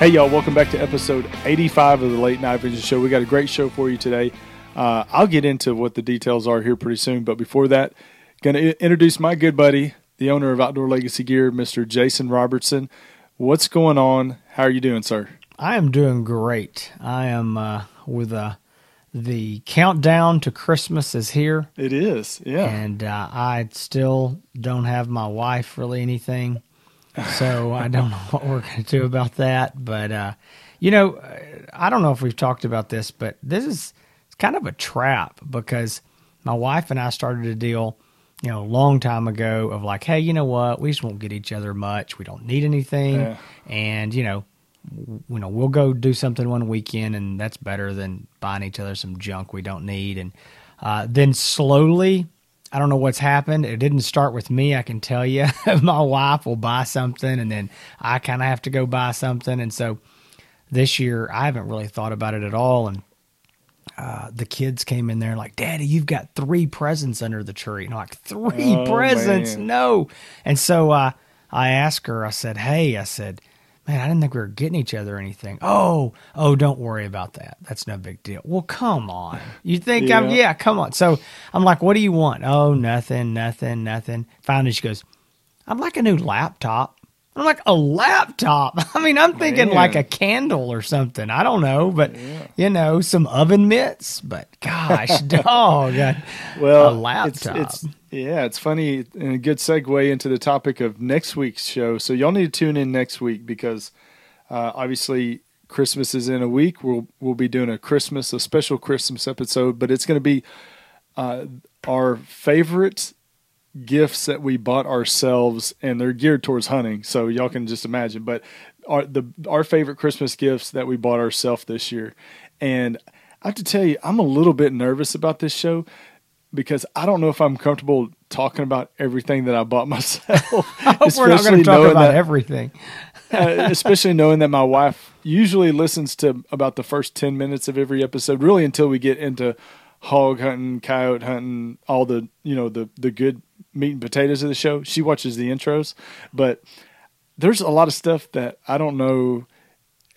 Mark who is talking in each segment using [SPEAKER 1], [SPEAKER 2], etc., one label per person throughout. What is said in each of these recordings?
[SPEAKER 1] Hey, y'all, welcome back to episode 85 of the Late Night Vision Show. We got a great show for you today. Uh, I'll get into what the details are here pretty soon, but before that, going to introduce my good buddy, the owner of Outdoor Legacy Gear, Mr. Jason Robertson. What's going on? How are you doing, sir?
[SPEAKER 2] I am doing great. I am uh, with uh, the countdown to Christmas is here.
[SPEAKER 1] It is, yeah.
[SPEAKER 2] And uh, I still don't have my wife really anything so I don't know what we're going to do about that. But uh, you know, I don't know if we've talked about this, but this is kind of a trap because my wife and I started a deal, you know, a long time ago of like, hey, you know what? We just won't get each other much. We don't need anything, yeah. and you know, you know, we'll go do something one weekend, and that's better than buying each other some junk we don't need. And uh, then slowly I don't know what's happened. It didn't start with me, I can tell you. My wife will buy something and then I kind of have to go buy something. And so this year, I haven't really thought about it at all. And uh, the kids came in there like, Daddy, you've got three presents under the tree. And I'm like, three oh, presents? Man. No. And so uh, I asked her, I said, Hey, I said, man, I didn't think we were getting each other or anything. Oh, oh, don't worry about that. That's no big deal. Well, come on. You think yeah. I'm, yeah, come on. So I'm like, what do you want? Oh, nothing, nothing, nothing. Finally, she goes, I'd like a new laptop. I'm like a laptop. I mean, I'm thinking Man. like a candle or something. I don't know, but yeah. you know, some oven mitts. But gosh, dog, well, a laptop.
[SPEAKER 1] It's, it's, yeah, it's funny and a good segue into the topic of next week's show. So y'all need to tune in next week because uh, obviously Christmas is in a week. We'll we'll be doing a Christmas, a special Christmas episode, but it's going to be uh, our favorite gifts that we bought ourselves, and they're geared towards hunting. So y'all can just imagine. But our the our favorite Christmas gifts that we bought ourselves this year, and I have to tell you, I'm a little bit nervous about this show because I don't know if I'm comfortable talking about everything that I bought myself.
[SPEAKER 2] We're not going to talk about that, everything.
[SPEAKER 1] uh, especially knowing that my wife usually listens to about the first 10 minutes of every episode, really until we get into hog hunting, coyote hunting, all the, you know, the, the good meat and potatoes of the show. She watches the intros, but there's a lot of stuff that I don't know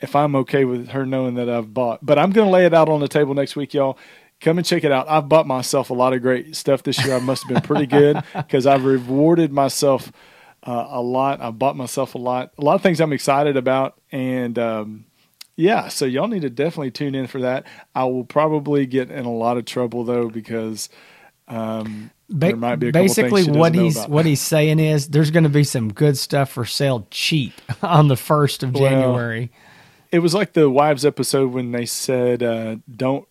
[SPEAKER 1] if I'm okay with her knowing that I've bought. But I'm going to lay it out on the table next week, y'all. Come and check it out. I've bought myself a lot of great stuff this year. I must have been pretty good because I've rewarded myself uh, a lot. I bought myself a lot, a lot of things I'm excited about, and um, yeah. So y'all need to definitely tune in for that. I will probably get in a lot of trouble though because um,
[SPEAKER 2] ba- basically what he's what he's saying is there's going to be some good stuff for sale cheap on the first of well, January.
[SPEAKER 1] It was like the wives episode when they said, uh, "Don't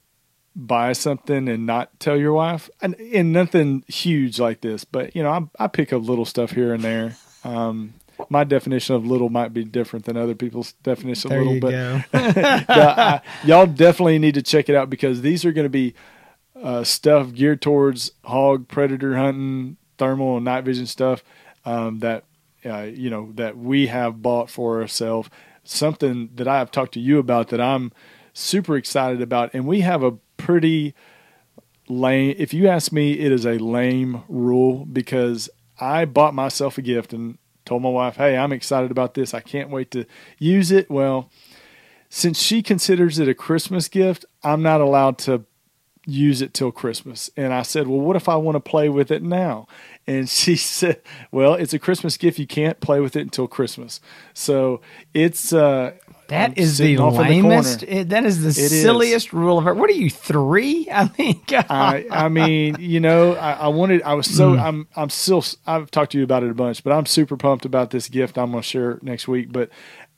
[SPEAKER 1] buy something and not tell your wife," and, and nothing huge like this, but you know, I, I pick up little stuff here and there. Um, my definition of little might be different than other people's definition
[SPEAKER 2] there
[SPEAKER 1] of little,
[SPEAKER 2] but
[SPEAKER 1] yeah, I, y'all definitely need to check it out because these are going to be uh, stuff geared towards hog predator hunting, thermal and night vision stuff um, that uh, you know that we have bought for ourselves. Something that I have talked to you about that I'm super excited about, and we have a pretty lame. If you ask me, it is a lame rule because I bought myself a gift and told my wife, "Hey, I'm excited about this. I can't wait to use it." Well, since she considers it a Christmas gift, I'm not allowed to use it till Christmas. And I said, Well, what if I want to play with it now? And she said, Well, it's a Christmas gift. You can't play with it until Christmas. So it's. Uh,
[SPEAKER 2] that is the lamest. The it, that is the it silliest is. rule of it. What are you three? I mean,
[SPEAKER 1] I, I, mean, you know, I, I, wanted. I was so. Mm. I'm. I'm still. I've talked to you about it a bunch, but I'm super pumped about this gift. I'm gonna share next week. But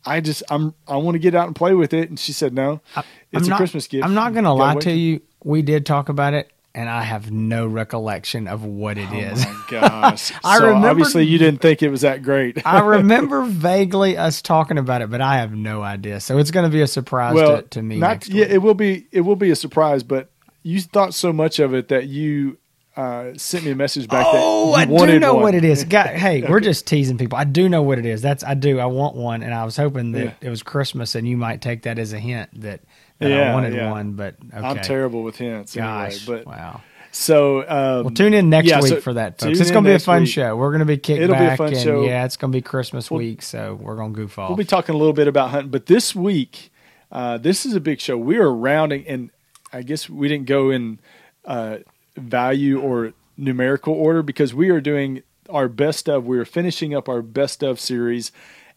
[SPEAKER 1] I just. I'm. I want to get out and play with it. And she said, No, it's I'm a
[SPEAKER 2] not,
[SPEAKER 1] Christmas gift.
[SPEAKER 2] I'm not gonna lie to you we did talk about it, and I have no recollection of what it
[SPEAKER 1] oh
[SPEAKER 2] is.
[SPEAKER 1] my gosh! I so remember. Obviously, you didn't think it was that great.
[SPEAKER 2] I remember vaguely us talking about it, but I have no idea. So it's going to be a surprise well, to, to me. Not,
[SPEAKER 1] yeah, it will be. It will be a surprise. But you thought so much of it that you uh, sent me a message back.
[SPEAKER 2] Oh, I do know one. what it is. God, hey, okay. we're just teasing people. I do know what it is. That's I do. I want one, and I was hoping that yeah. it was Christmas, and you might take that as a hint that yeah, I wanted yeah. one, but okay.
[SPEAKER 1] I'm terrible with hints. Gosh, anyway, but
[SPEAKER 2] wow.
[SPEAKER 1] So um,
[SPEAKER 2] Well, tune in next
[SPEAKER 1] yeah,
[SPEAKER 2] week
[SPEAKER 1] so
[SPEAKER 2] for that, folks. It's going to be a fun
[SPEAKER 1] week.
[SPEAKER 2] show. We're going to be kicked
[SPEAKER 1] It'll be a fun
[SPEAKER 2] and
[SPEAKER 1] show.
[SPEAKER 2] yeah, it's going to be Christmas week, so we're going to goof off.
[SPEAKER 1] We'll be talking a little bit about hunting, but this week, uh, this is a big show. We are rounding, and I guess we didn't go in uh, value or numerical order because we are doing our best of. We are finishing up our best of series,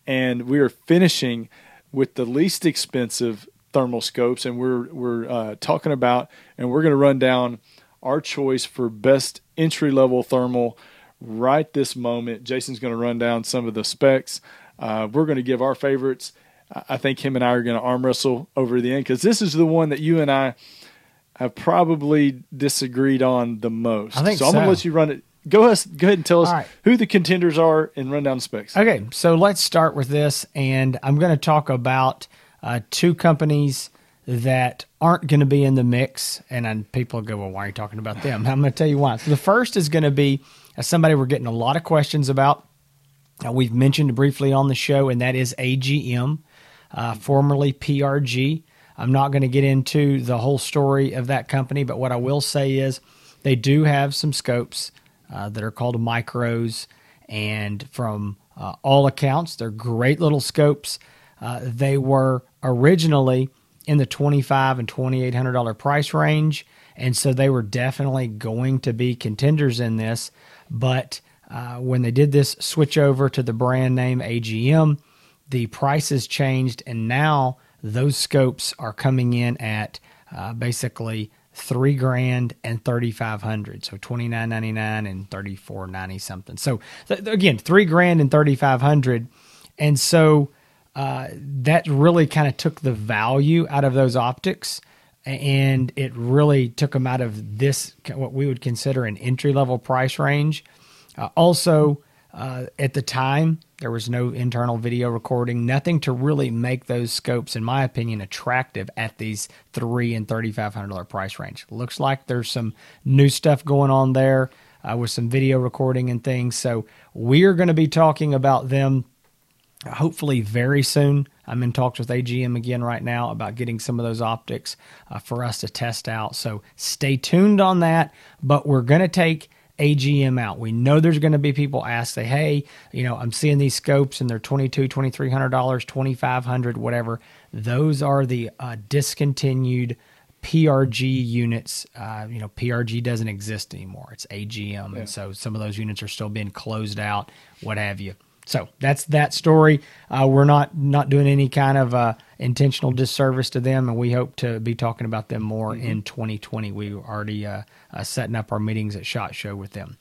[SPEAKER 1] and we are finishing with the least expensive thermal scopes, and we're we're uh, talking about, and we're going to run down our choice for best entry level thermal right this moment. Jason's going to run down some of the specs. Uh, we're going to give our favorites. I think him and I are going to arm wrestle over the end because this is the one that you and I have probably disagreed on the most.
[SPEAKER 2] I think
[SPEAKER 1] so. I'm going to let you run it. Go ahead, go ahead and tell us
[SPEAKER 2] right.
[SPEAKER 1] who the contenders are and run down the specs.
[SPEAKER 2] Okay, so let's start with this, and I'm going to talk about uh, two companies that aren't going to be in the mix. And then people go, "Well, why are you talking about them?" I'm going to tell you why. So the first is going to be uh, somebody we're getting a lot of questions about. Uh, we've mentioned briefly on the show, and that is AGM, uh, formerly PRG. I'm not going to get into the whole story of that company, but what I will say is they do have some scopes uh, that are called micros, and from uh, all accounts, they're great little scopes. Uh, they were originally in the twenty-five and twenty-eight hundred dollar price range, and so they were definitely going to be contenders in this. But uh, when they did this switch over to the brand name AGM, the prices changed, and now those scopes are coming in at uh, basically three grand and thirty five hundred. So twenty nine ninety nine and thirty four ninety something. So th- again, three grand and thirty five hundred, and so uh, that really kind of took the value out of those optics. And it really took them out of this, what we would consider an entry level price range. Uh, also, uh, at the time, there was no internal video recording, nothing to really make those scopes, in my opinion, attractive at these three and thirty five hundred dollar price range. Looks like there's some new stuff going on there uh, with some video recording and things. So we are going to be talking about them hopefully very soon. I'm in talks with AGM again right now about getting some of those optics uh, for us to test out. So stay tuned on that. But we're going to take AGM out. We know there's going to be people ask, say, hey, you know, I'm seeing these scopes and they're $22, $2,300, 2,500, whatever. Those are the uh, discontinued PRG units. Uh, you know, PRG doesn't exist anymore. It's AGM. And so some of those units are still being closed out, what have you. So that's that story. Uh, we're not not doing any kind of uh, intentional disservice to them, and we hope to be talking about them more in 2020. We were already uh, uh, setting up our meetings at Shot Show with them.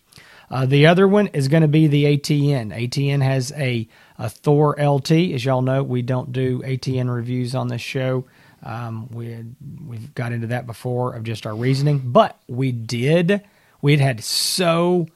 [SPEAKER 2] Uh, the other one is going to be the ATN. ATN has a, a Thor LT. As y'all know, we don't do ATN reviews on this show. Um, we had, we've got into that before of just our reasoning, but we did. We had had so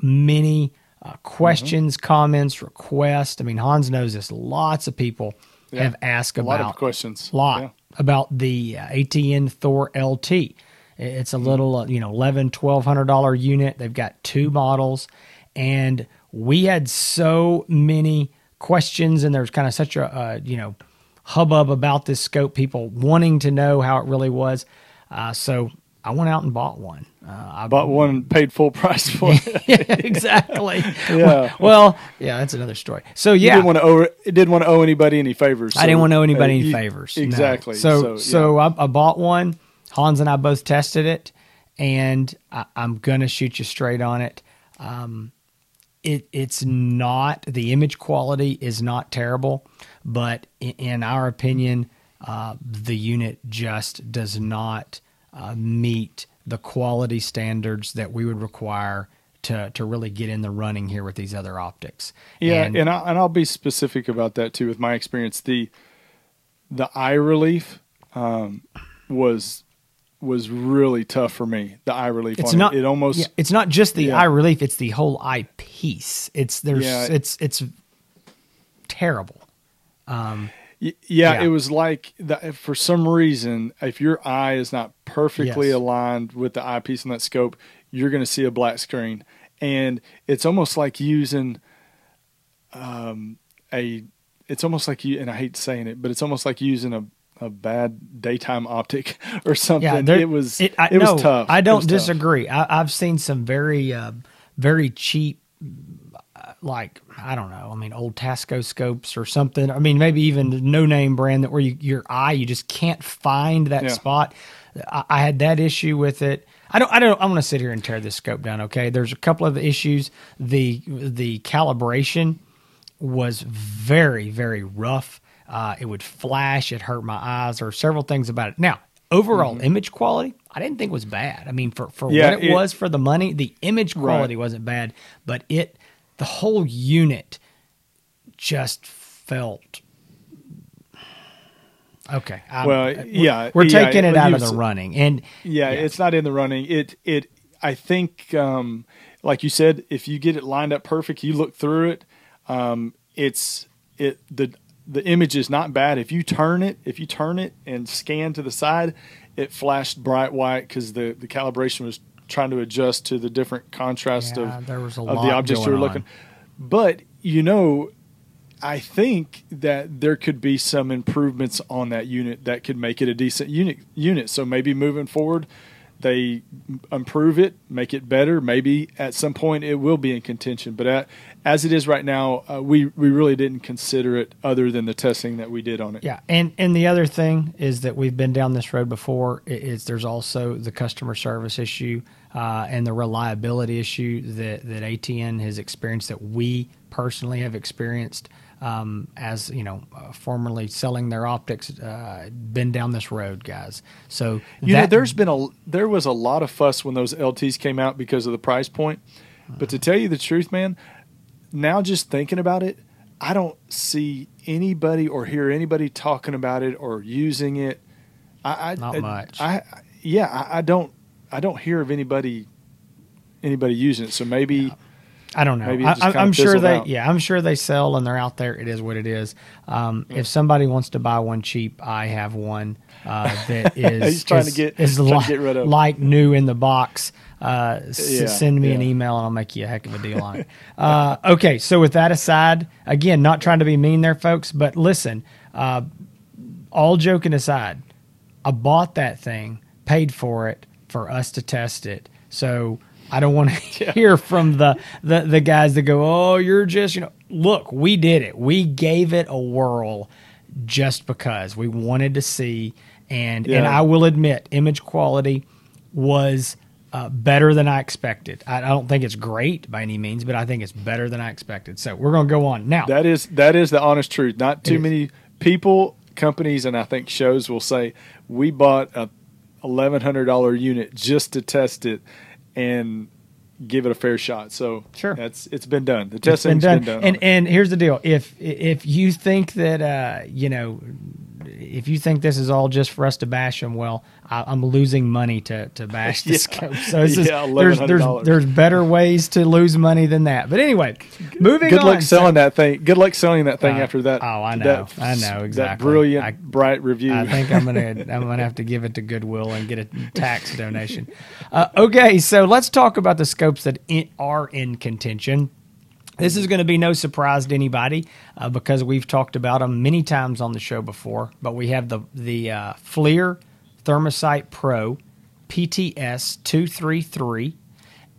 [SPEAKER 2] many uh, questions, comments, requests. I mean, Hans knows this. Lots of people
[SPEAKER 1] Yeah.
[SPEAKER 2] have asked
[SPEAKER 1] A lot
[SPEAKER 2] about
[SPEAKER 1] of questions.
[SPEAKER 2] lot
[SPEAKER 1] Yeah.
[SPEAKER 2] about the uh, ATN Thor LT. It's a little, uh, you know, eleven, twelve hundred dollar unit. They've got two models, and we had so many questions, and there's kind of such a, uh, you know, hubbub about this scope. People wanting to know how it really was. Uh, so I went out and bought one. Uh, I
[SPEAKER 1] Bought one and paid full price for it.
[SPEAKER 2] yeah, exactly.
[SPEAKER 1] Yeah.
[SPEAKER 2] Well, yeah, that's another story. So
[SPEAKER 1] You
[SPEAKER 2] yeah,
[SPEAKER 1] didn't want to owe didn't want to owe anybody any favors.
[SPEAKER 2] I didn't want to owe anybody
[SPEAKER 1] uh,
[SPEAKER 2] any
[SPEAKER 1] you-
[SPEAKER 2] favors. no.
[SPEAKER 1] Exactly.
[SPEAKER 2] So so,
[SPEAKER 1] yeah.
[SPEAKER 2] I, I bought one. Hans and I both tested it, and I, I'm gonna shoot you straight on it. Um, it it's not the image quality is not terrible, but in, in our opinion, uh, the unit just does not uh, meet the quality standards that we would require to to really get in the running here with these other optics.
[SPEAKER 1] Yeah,
[SPEAKER 2] And-
[SPEAKER 1] and, I, and I'll be specific about that too. With my experience, the the eye relief um, was was really tough for me. The eye relief.
[SPEAKER 2] it's
[SPEAKER 1] on
[SPEAKER 2] not
[SPEAKER 1] It, it almost.
[SPEAKER 2] yeah, it's not just the
[SPEAKER 1] Yeah.
[SPEAKER 2] eye relief it's the whole eye piece it's there's
[SPEAKER 1] Yeah.
[SPEAKER 2] it's it's terrible
[SPEAKER 1] Y- Yeah,
[SPEAKER 2] Yeah.
[SPEAKER 1] it was like that for some reason, if your eye is not perfectly
[SPEAKER 2] Yes.
[SPEAKER 1] aligned with the eyepiece in that scope, you're going to see a black screen, and it's almost like using um, a. It's almost like you, and I hate saying it, but it's almost like using a a bad daytime optic or something.
[SPEAKER 2] Yeah,
[SPEAKER 1] it was
[SPEAKER 2] It,
[SPEAKER 1] it,
[SPEAKER 2] I,
[SPEAKER 1] was
[SPEAKER 2] no,
[SPEAKER 1] tough.
[SPEAKER 2] I don't
[SPEAKER 1] tough.
[SPEAKER 2] disagree. I, I've seen some very, uh, very cheap, like I don't know. I mean, old Tasco scopes or something. I mean, maybe even no name brand that where you, your eye you just can't find that
[SPEAKER 1] Yeah.
[SPEAKER 2] spot. I, I had that issue with it. I don't. I don't. I'm going to sit here and tear this scope down. Okay, there's a couple of issues. The the calibration was very very rough. Uh, it would flash. It hurt my eyes. There are several things about it. Now, overall image quality, I didn't think was bad. I mean, for for
[SPEAKER 1] Mm-hmm. Yeah,
[SPEAKER 2] what it,
[SPEAKER 1] it-
[SPEAKER 2] was for the money, the image quality
[SPEAKER 1] Right.
[SPEAKER 2] wasn't bad, but it the whole unit just felt. Okay. I'm-
[SPEAKER 1] Well,
[SPEAKER 2] we're-
[SPEAKER 1] yeah,
[SPEAKER 2] we're
[SPEAKER 1] yeah,
[SPEAKER 2] taking it
[SPEAKER 1] well,
[SPEAKER 2] out of the running, and
[SPEAKER 1] Yeah, it's not in the running. It it I think um, like you said, if you get it lined up perfect, you look through it. Um, it's it the the image is not bad. If you turn it, if you turn it and scan to the side, it flashed bright white because the the calibration was trying to adjust to the different contrast
[SPEAKER 2] Yeah,
[SPEAKER 1] of
[SPEAKER 2] there was a
[SPEAKER 1] of the objects you were looking.
[SPEAKER 2] on.
[SPEAKER 1] But you know, I think that there could be some improvements on that unit that could make it a decent unit. Unit. So maybe moving forward, they improve it, make it better. Maybe at some point it will be in contention. But at, as it is right now, uh, we we really didn't consider it other than the testing that we did on it.
[SPEAKER 2] Yeah, and and the other thing is that we've been down this road before. Is there's also the customer service issue uh, and the reliability issue that that ATN has experienced that we personally have experienced. Um, as you know, uh, formerly selling their optics, uh, been down this road, guys. So
[SPEAKER 1] You know, there's been a there was a lot of fuss when those LTs came out because of the price point. But to tell you the truth, man, now just thinking about it, I don't see anybody or hear anybody talking about it or using it. I, I
[SPEAKER 2] Not much.
[SPEAKER 1] I, I yeah, I, I don't I don't hear of anybody anybody using it. So maybe
[SPEAKER 2] I don't know. I,
[SPEAKER 1] just
[SPEAKER 2] I,
[SPEAKER 1] kinda
[SPEAKER 2] I'm sure they,
[SPEAKER 1] out.
[SPEAKER 2] yeah, I'm sure they sell and they're out there. It is what it is. Um, If somebody wants to buy one cheap, I have one uh, that is
[SPEAKER 1] trying to get-
[SPEAKER 2] is
[SPEAKER 1] trying to get rid of.
[SPEAKER 2] like new in the box. Uh, s-
[SPEAKER 1] Yeah,
[SPEAKER 2] send me an email and I'll make you a heck of a deal on it. Uh, okay, so with that aside, again, not trying to be mean there, folks, but listen. Uh, all joking aside, I bought that thing, paid for it for us to test it. So I don't want to hear from the, the the guys that go, "Oh, you're just, you know, look, we did it. We gave it a whirl just because we wanted to see and and I will admit, image quality was uh, better than I expected. I, I don't think it's great by any means, but I think it's better than I expected. So we're going to go on now.
[SPEAKER 1] That is that is the honest truth. Not too many people, companies, and I think shows will say we bought a eleven hundred dollar unit just to test it and give it a fair shot. So
[SPEAKER 2] Sure.
[SPEAKER 1] that's it's been done. The
[SPEAKER 2] It's been done.
[SPEAKER 1] been done.
[SPEAKER 2] And and here's the deal: if if you think that uh, you know, if you think this is all just for us to bash him, well, I, I'm losing money to to bash the
[SPEAKER 1] Yeah.
[SPEAKER 2] scope. So this is, there's there's there's better ways to lose money than that. But anyway, moving
[SPEAKER 1] Good
[SPEAKER 2] on.
[SPEAKER 1] luck selling that thing. Good luck selling that thing
[SPEAKER 2] Uh,
[SPEAKER 1] after that.
[SPEAKER 2] oh, I know.
[SPEAKER 1] that-
[SPEAKER 2] I know,
[SPEAKER 1] That
[SPEAKER 2] exactly.
[SPEAKER 1] brilliant,
[SPEAKER 2] I-
[SPEAKER 1] bright review.
[SPEAKER 2] I think I'm gonna I'm gonna have to give it to Goodwill and get a tax donation. Uh, okay, so let's talk about the scopes that in, are in contention. This is going to be no surprise to anybody uh, because we've talked about them many times on the show before. But we have the the uh, FLIR ThermoSight Pro PTS two three three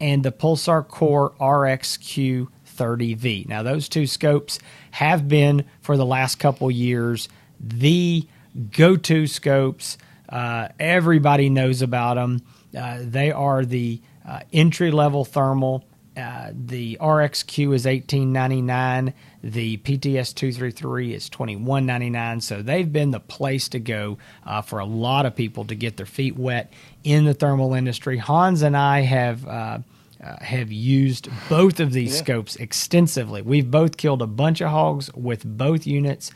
[SPEAKER 2] and the Pulsar Core RXQ 30V. Now, those two scopes have been for the last couple years the go to scopes. Uh, everybody knows about them. Uh, they are the uh, entry level thermal. Uh, the RXQ is eighteen ninety nine. The PTS two three three is twenty one ninety nine. So they've been the place to go uh, for a lot of people to get their feet wet in the thermal industry. Hans and I have uh, uh, have used both of these
[SPEAKER 1] Yeah.
[SPEAKER 2] scopes extensively. We've both killed a bunch of hogs with both units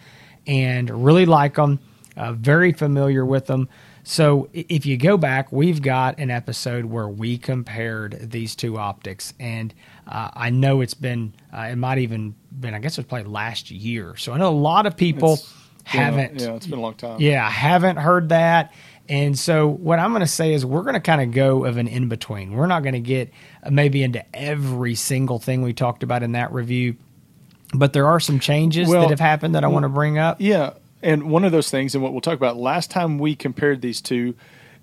[SPEAKER 2] and really like them. Uh, very familiar with them. So if you go back, we've got an episode where we compared these two optics, and uh, I know it's been, uh, it might even been, I guess it was probably last year. So I know a lot of people
[SPEAKER 1] It's been a-
[SPEAKER 2] haven't,
[SPEAKER 1] yeah, it's been a long time.
[SPEAKER 2] yeah, I haven't heard that. And so what I'm going to say is we're going to kind of go of an in between. We're not going to get uh, maybe into every single thing we talked about in that review, but there are some changes
[SPEAKER 1] Well,
[SPEAKER 2] that have happened that I want to bring up.
[SPEAKER 1] Yeah. And one of those things, and what we'll talk about last time we compared these two,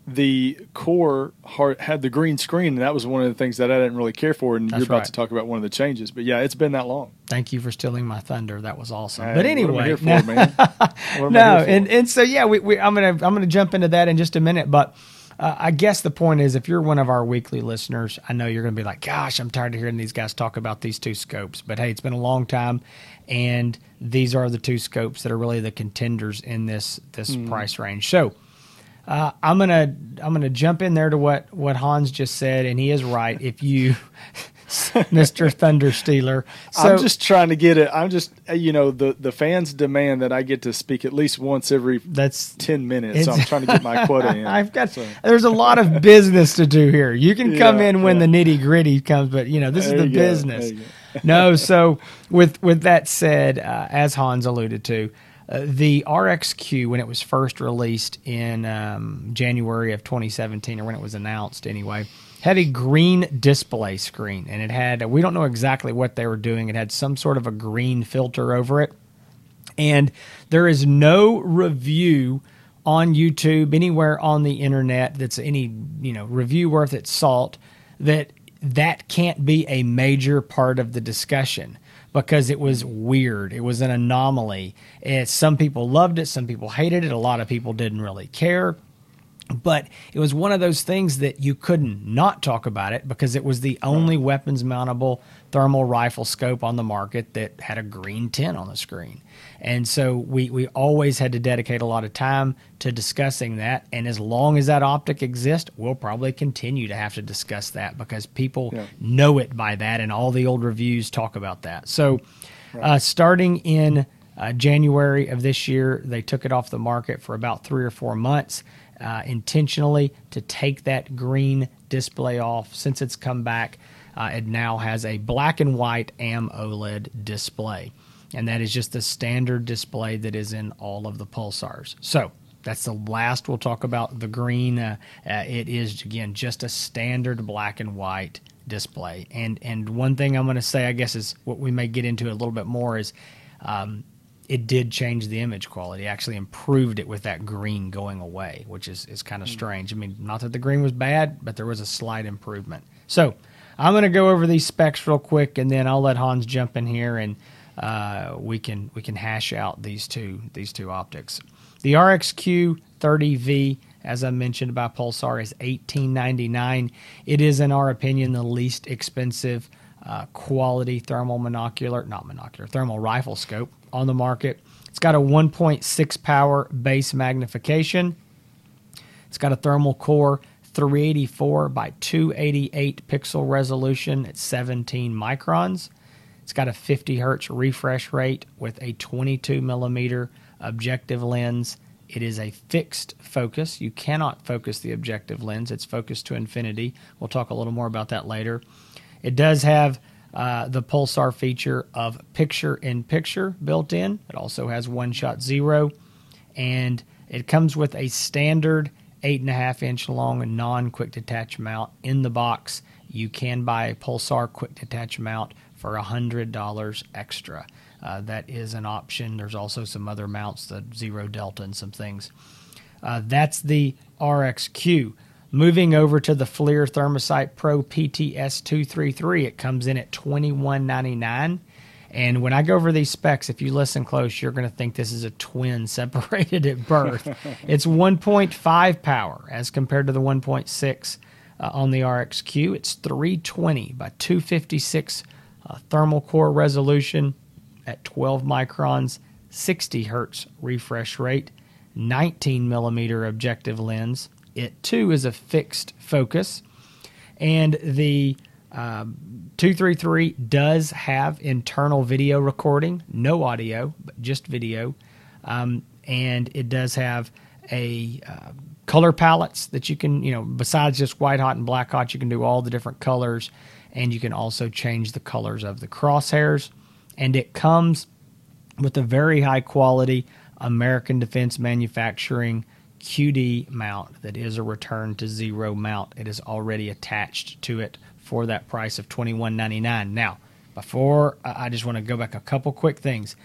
[SPEAKER 1] the core heart had the green screen, and that was one of the things that I didn't really care for. And
[SPEAKER 2] That's
[SPEAKER 1] you're about
[SPEAKER 2] right.
[SPEAKER 1] to talk about one of the changes, but yeah, it's been that long.
[SPEAKER 2] Thank you for stealing my thunder. That was awesome.
[SPEAKER 1] Hey,
[SPEAKER 2] but
[SPEAKER 1] what am I
[SPEAKER 2] anyway,
[SPEAKER 1] for,
[SPEAKER 2] no-
[SPEAKER 1] man? What am I here for?
[SPEAKER 2] and and so yeah, we, we I'm gonna I'm gonna jump into that in just a minute, but. Uh, I guess the point is, if you're one of our weekly listeners, I know you're going to be like, "Gosh, I'm tired of hearing these guys talk about these two scopes." But hey, it's been a long time, and these are the two scopes that are really the contenders in this this
[SPEAKER 1] Hmm.
[SPEAKER 2] price range. So, uh, I'm gonna I'm gonna jump in there to what what Hans just said, and he is right. If you, Mister Thunder Stealer, so
[SPEAKER 1] I'm just trying to get it. I'm just, you know, the the fans demand that I get to speak at least once every
[SPEAKER 2] that's
[SPEAKER 1] ten minutes. So I'm trying to get my quota in.
[SPEAKER 2] I've got.
[SPEAKER 1] So,
[SPEAKER 2] There's a lot of business to do here. You can come
[SPEAKER 1] Yeah,
[SPEAKER 2] in when
[SPEAKER 1] yeah.
[SPEAKER 2] the nitty gritty comes, but you know this
[SPEAKER 1] There
[SPEAKER 2] is the business. no, so with with that said, uh, as Hans alluded to, uh, the RXQ when it was first released in um, January of 2017, or when it was announced anyway, had a green display screen, and it had. We don't know exactly what they were doing. It had some sort of a green filter over it and there is no review on YouTube anywhere on the internet that's any you know review worth its salt that that can't be a major part of the discussion because it was weird. It was an anomaly. It, some people loved it, some people hated it, a lot of people didn't really care but it was one of those things that you couldn't not talk about it because it was the only weapons mountable thermal rifle scope on the market that had a green tint on the screen. And so we, we always had to dedicate a lot of time to discussing that. And as long as that optic exists, we'll probably continue to have to discuss that because people
[SPEAKER 1] Yeah.
[SPEAKER 2] know it by that, and all the old reviews talk about that. So, uh, starting in uh, January of this year, they took it off the market for about three or four months, uh, intentionally to take that green display off. Since it's come back, uh, it now has a black and white AMOLED display, and that is just the standard display that is in all of the pulsars. So. That's the last we'll talk about the green. Uh, uh, it is again just a standard black and white display. And and one thing I'm going to say, I guess, is what we may get into a little bit more is um, it did change the image quality. Actually, improved it with that green going away, which is is kind of strange. I mean, not that the green was bad, but there was a slight improvement. So I'm going to go over these specs real quick, and then I'll let Hans jump in here and. Uh, we can we can hash out these two these two optics. The RXQ 30V, as I mentioned by Pulsar, is 1899. It is, in our opinion, the least expensive uh, quality thermal monocular, not monocular, thermal rifle scope on the market. It's got a 1.6 power base magnification. It's got a thermal core 384 by 288 pixel resolution at 17 microns. It's got a 50 hertz refresh rate with a 22 millimeter objective lens. It is a fixed focus. You cannot focus the objective lens, it's focused to infinity. We'll talk a little more about that later. It does have uh, the Pulsar feature of picture in picture built in. It also has one shot zero, and it comes with a standard eight and a half inch long non quick detach mount in the box. You can buy a Pulsar quick detach mount for $100 extra. Uh, that is an option. There's also some other mounts, the Zero Delta and some things. Uh, that's the RXQ. Moving over to the FLIR ThermoSight Pro PTS 233, it comes in at $21.99. And when I go over these specs, if you listen close, you're going to think this is a twin separated at birth. it's 1.5 power as compared to the 1.6 uh, on the RXQ. It's 320 by 256 uh, thermal core resolution at 12 microns, 60 hertz refresh rate, 19 millimeter objective lens. It too is a fixed focus, and the um, 233 does have internal video recording, no audio, but just video, um, and it does have a uh, color palettes that you can, you know, besides just white hot and black hot, you can do all the different colors, and you can also change the colors of the crosshairs, and it comes with a very high quality American Defense Manufacturing QD mount that is a return to zero mount. It is already attached to it for that price of $21.99. Now, before I I just want to go back a couple quick things.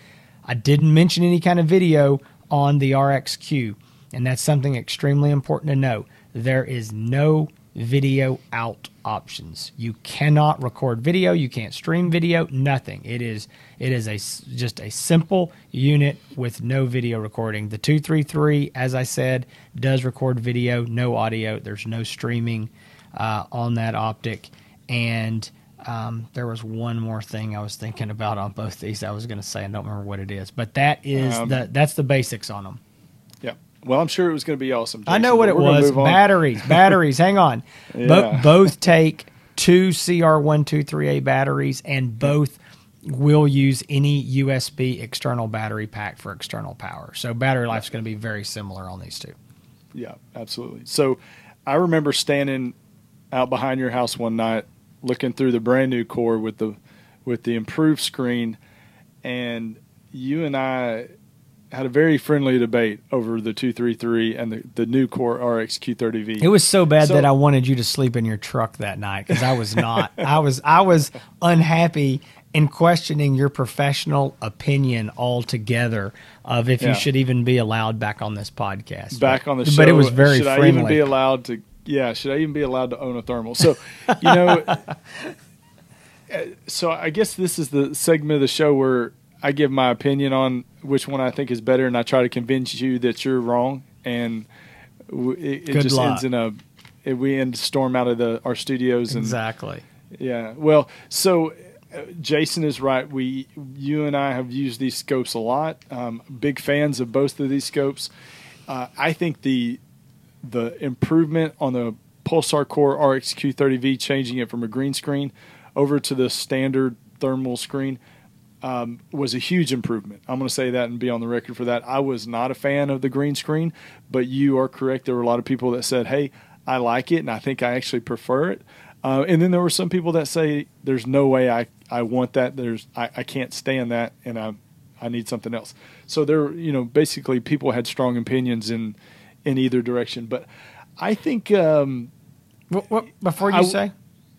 [SPEAKER 2] I didn't mention any kind of video on the RXQ, and that's something extremely important to know. There is no video out options. You cannot record video, you can't stream video, nothing. It is it is a just a simple unit with no video recording. The 233 as I said does record video, no audio. There's no streaming uh, on that optic and um, there was one more thing I was thinking about on both these. I was going to say I don't remember what it is, but that is um, the that's the basics on them.
[SPEAKER 1] Well, I'm sure it was going to be awesome.
[SPEAKER 2] Jason, I know what it was. Batteries, batteries. Hang on. Yeah. Bo- both take two CR123A batteries, and both will use any USB external battery pack for external power. So battery life is going to be very similar on these two.
[SPEAKER 1] Yeah, absolutely. So I remember standing out behind your house one night looking through the brand new core with the with the improved screen, and you and I had a very friendly debate over the 233 and the, the new core RX Q30V.
[SPEAKER 2] It was so bad so, that I wanted you to sleep in your truck that night because I was not. I was I was unhappy in questioning your professional opinion altogether of if yeah. you should even be allowed back on this podcast.
[SPEAKER 1] Back
[SPEAKER 2] but,
[SPEAKER 1] on the show.
[SPEAKER 2] But it was very
[SPEAKER 1] should
[SPEAKER 2] friendly.
[SPEAKER 1] I even be allowed to yeah, should I even be allowed to own a thermal? So, you know, uh, so I guess this is the segment of the show where I give my opinion on which one I think is better, and I try to convince you that you're wrong, and it, it just luck. ends in a it, we end storm out of the our studios and
[SPEAKER 2] exactly.
[SPEAKER 1] Yeah, well, so uh, Jason is right. We, you and I have used these scopes a lot. Um, big fans of both of these scopes. Uh, I think the the improvement on the Pulsar Core RXQ30V, changing it from a green screen over to the standard thermal screen, um, was a huge improvement. I'm going to say that and be on the record for that. I was not a fan of the green screen, but you are correct. There were a lot of people that said, "Hey, I like it, and I think I actually prefer it." Uh, and then there were some people that say, "There's no way I, I want that. There's I, I can't stand that, and I I need something else." So there, you know, basically people had strong opinions in in either direction. But I think um,
[SPEAKER 2] what, what, before you I, say.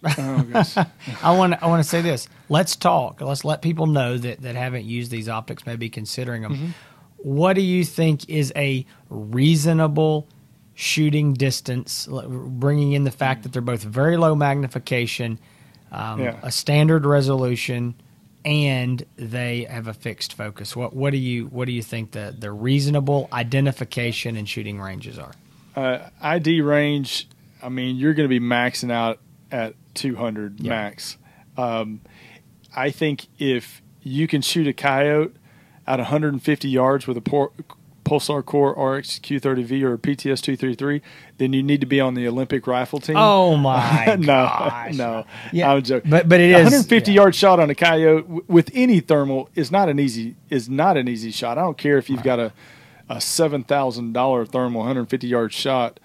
[SPEAKER 2] Oh, I want I want to say this. Let's talk. Let's let people know that that haven't used these optics, maybe considering them. Mm-hmm. What do you think is a reasonable shooting distance? Bringing in the fact that they're both very low magnification, um, yeah. a standard resolution, and they have a fixed focus. What what do you what do you think the the reasonable identification and shooting ranges are?
[SPEAKER 1] Uh, ID range. I mean, you're going to be maxing out at 200 max. Um, I think if you can shoot a coyote at 150 yards with a por- Pulsar Core RX Q30V or a PTS 233, then you need to be on the Olympic rifle team.
[SPEAKER 2] Oh my
[SPEAKER 1] no,
[SPEAKER 2] gosh.
[SPEAKER 1] no, yeah, I'm joking.
[SPEAKER 2] But but it
[SPEAKER 1] 150 yard shot on a coyote w- with any thermal is not an easy is not an easy shot. I don't care if you've right. got a a seven thousand dollar thermal 150 yard shot.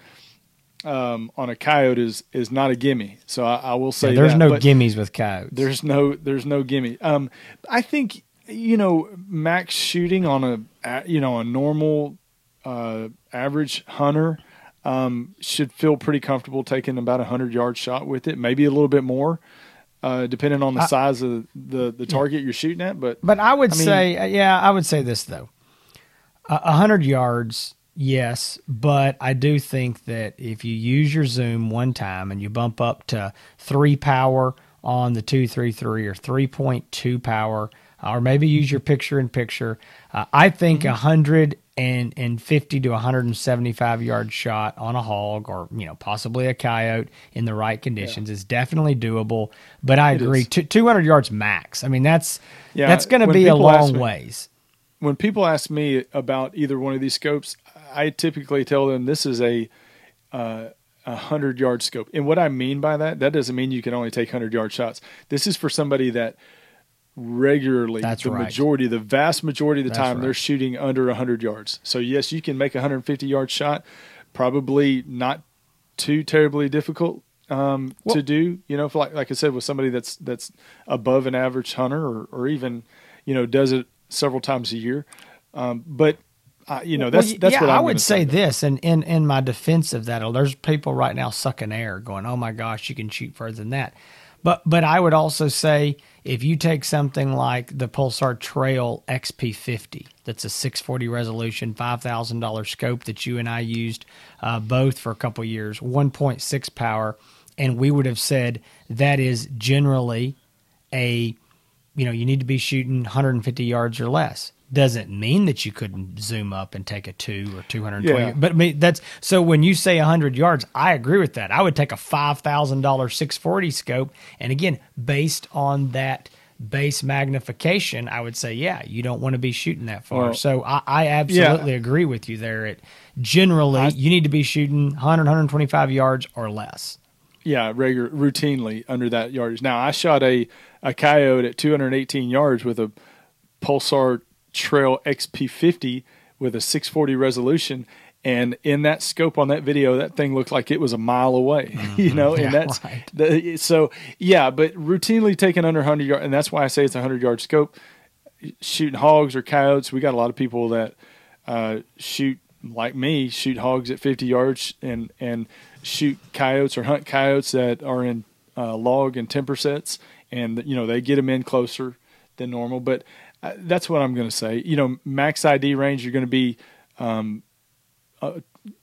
[SPEAKER 1] Um, on a coyote is is not a gimme. So I, I will say
[SPEAKER 2] yeah, there's
[SPEAKER 1] that,
[SPEAKER 2] no gimmies with coyotes.
[SPEAKER 1] There's no there's no gimme. Um, I think you know, max shooting on a you know a normal uh, average hunter um, should feel pretty comfortable taking about a hundred yard shot with it, maybe a little bit more, uh, depending on the I, size of the the target you're shooting at. But
[SPEAKER 2] but I would I mean, say, uh, yeah, I would say this though, a hundred yards. Yes, but I do think that if you use your zoom one time and you bump up to three power on the two three three or three point two power or maybe use your picture in picture. Uh, I think a mm-hmm. hundred and and fifty to one hundred and seventy five yard shot on a hog or you know possibly a coyote in the right conditions yeah. is definitely doable. But I it agree, two hundred yards max. I mean that's yeah, that's going to be a long me, ways.
[SPEAKER 1] When people ask me about either one of these scopes, I typically tell them this is a uh, a hundred yard scope. And what I mean by that, that doesn't mean you can only take hundred yard shots. This is for somebody that regularly.
[SPEAKER 2] That's
[SPEAKER 1] the
[SPEAKER 2] right.
[SPEAKER 1] majority, the vast majority of the
[SPEAKER 2] That's
[SPEAKER 1] time,
[SPEAKER 2] right.
[SPEAKER 1] they're shooting under 100 yards. So yes, you can make a 150 yard shot. Probably not too terribly difficult um, well, to do. You know, like like I said, with somebody that's that's above an average hunter, or or even you know does it several times a year. Um, but uh, you know that's
[SPEAKER 2] Well,
[SPEAKER 1] that's
[SPEAKER 2] yeah,
[SPEAKER 1] what I'm
[SPEAKER 2] I would say this, and in, in my defense of that, there's people right now sucking air, going, "Oh my gosh, you can shoot further than that." But but I would also say if you take something like the Pulsar Trail XP50, that's a 640 resolution, five thousand dollar scope that you and I used uh, both for a couple years, 1.6 power, and we would have said that is generally a you know you need to be shooting 150 yards or less doesn't mean that you couldn't zoom up and take a two or 220
[SPEAKER 1] Yeah.
[SPEAKER 2] but I mean, that's so when you say 100 yards i agree with that. I would take a $5000 640 scope. And again based on that base magnification i would say yeah you don't want to be shooting that far.
[SPEAKER 1] Well,
[SPEAKER 2] so i, I absolutely agree with you there. It generally
[SPEAKER 1] I-
[SPEAKER 2] you need to be shooting 100 125 yards or less.
[SPEAKER 1] Yeah, regular routinely under that yardage. Now I shot a a coyote at 218 yards with a Pulsar Trail XP50 with a 640 resolution, and in that scope on that video, that thing looked like it was a mile away. you know, and
[SPEAKER 2] Yeah,
[SPEAKER 1] that's
[SPEAKER 2] right.
[SPEAKER 1] the, so yeah. But routinely taking under 100 yards, and that's why I say it's a 100 yard scope. Shooting hogs or coyotes, we got a lot of people that uh, shoot like me, shoot hogs at 50 yards and and shoot coyotes or hunt coyotes that are in uh, log and temper sets, and you know they get them in closer than normal. But that's what I'm going to say. You know, max ID range, you're going to be um, a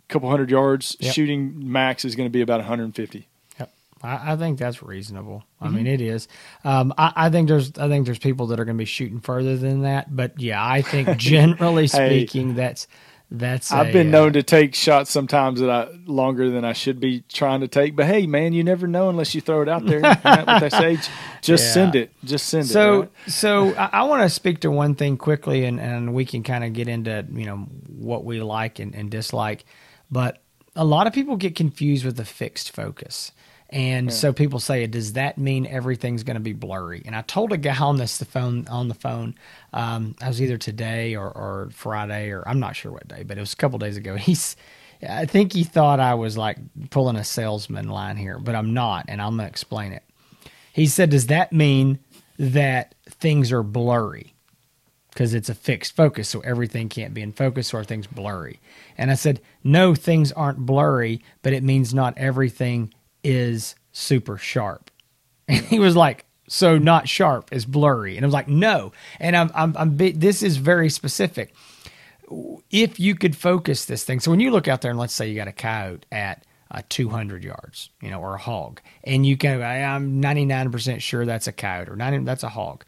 [SPEAKER 1] couple hundred yards.
[SPEAKER 2] Yep.
[SPEAKER 1] Shooting max is going to be about 150.
[SPEAKER 2] Yep. I, I think that's reasonable. I
[SPEAKER 1] Mm-hmm.
[SPEAKER 2] mean, it is. Um, I, I think there's, I think there's people that are going to be shooting further than that. But yeah, I think generally
[SPEAKER 1] Hey.
[SPEAKER 2] speaking, that's that's.
[SPEAKER 1] I've
[SPEAKER 2] a,
[SPEAKER 1] been
[SPEAKER 2] uh,
[SPEAKER 1] known to take shots sometimes that I longer than I should be trying to take. But hey, man, you never know unless you throw it out there. Isn't that what they say? Just
[SPEAKER 2] Yeah.
[SPEAKER 1] send it. Just send it.
[SPEAKER 2] So,
[SPEAKER 1] right?
[SPEAKER 2] so I, I want to speak to one thing quickly, and, and we can kind of get into you know what we like and, and dislike. But a lot of people get confused with the fixed focus, and so people say, "Does that mean everything's going to be blurry?" And I told a guy on this the phone on the phone. Um, I was either today or, or Friday, or I'm not sure what day, but it was a couple days ago. He's I think he thought I was like pulling a salesman line here, but I'm not, and I'm going to explain it. He said, Does that mean that things are blurry? Because it's a fixed focus, so everything can't be in focus or things blurry. And I said, No, things aren't blurry, but it means not everything is super sharp. And he was like, So not sharp is blurry. And I was like, No. And I'm, I'm, I'm this is very specific if you could focus this thing. So when you look out there and let's say you got a coyote at uh, 200 yards, you know, or a hog, and you can, I'm 99% sure that's a coyote or 90, that's a hog.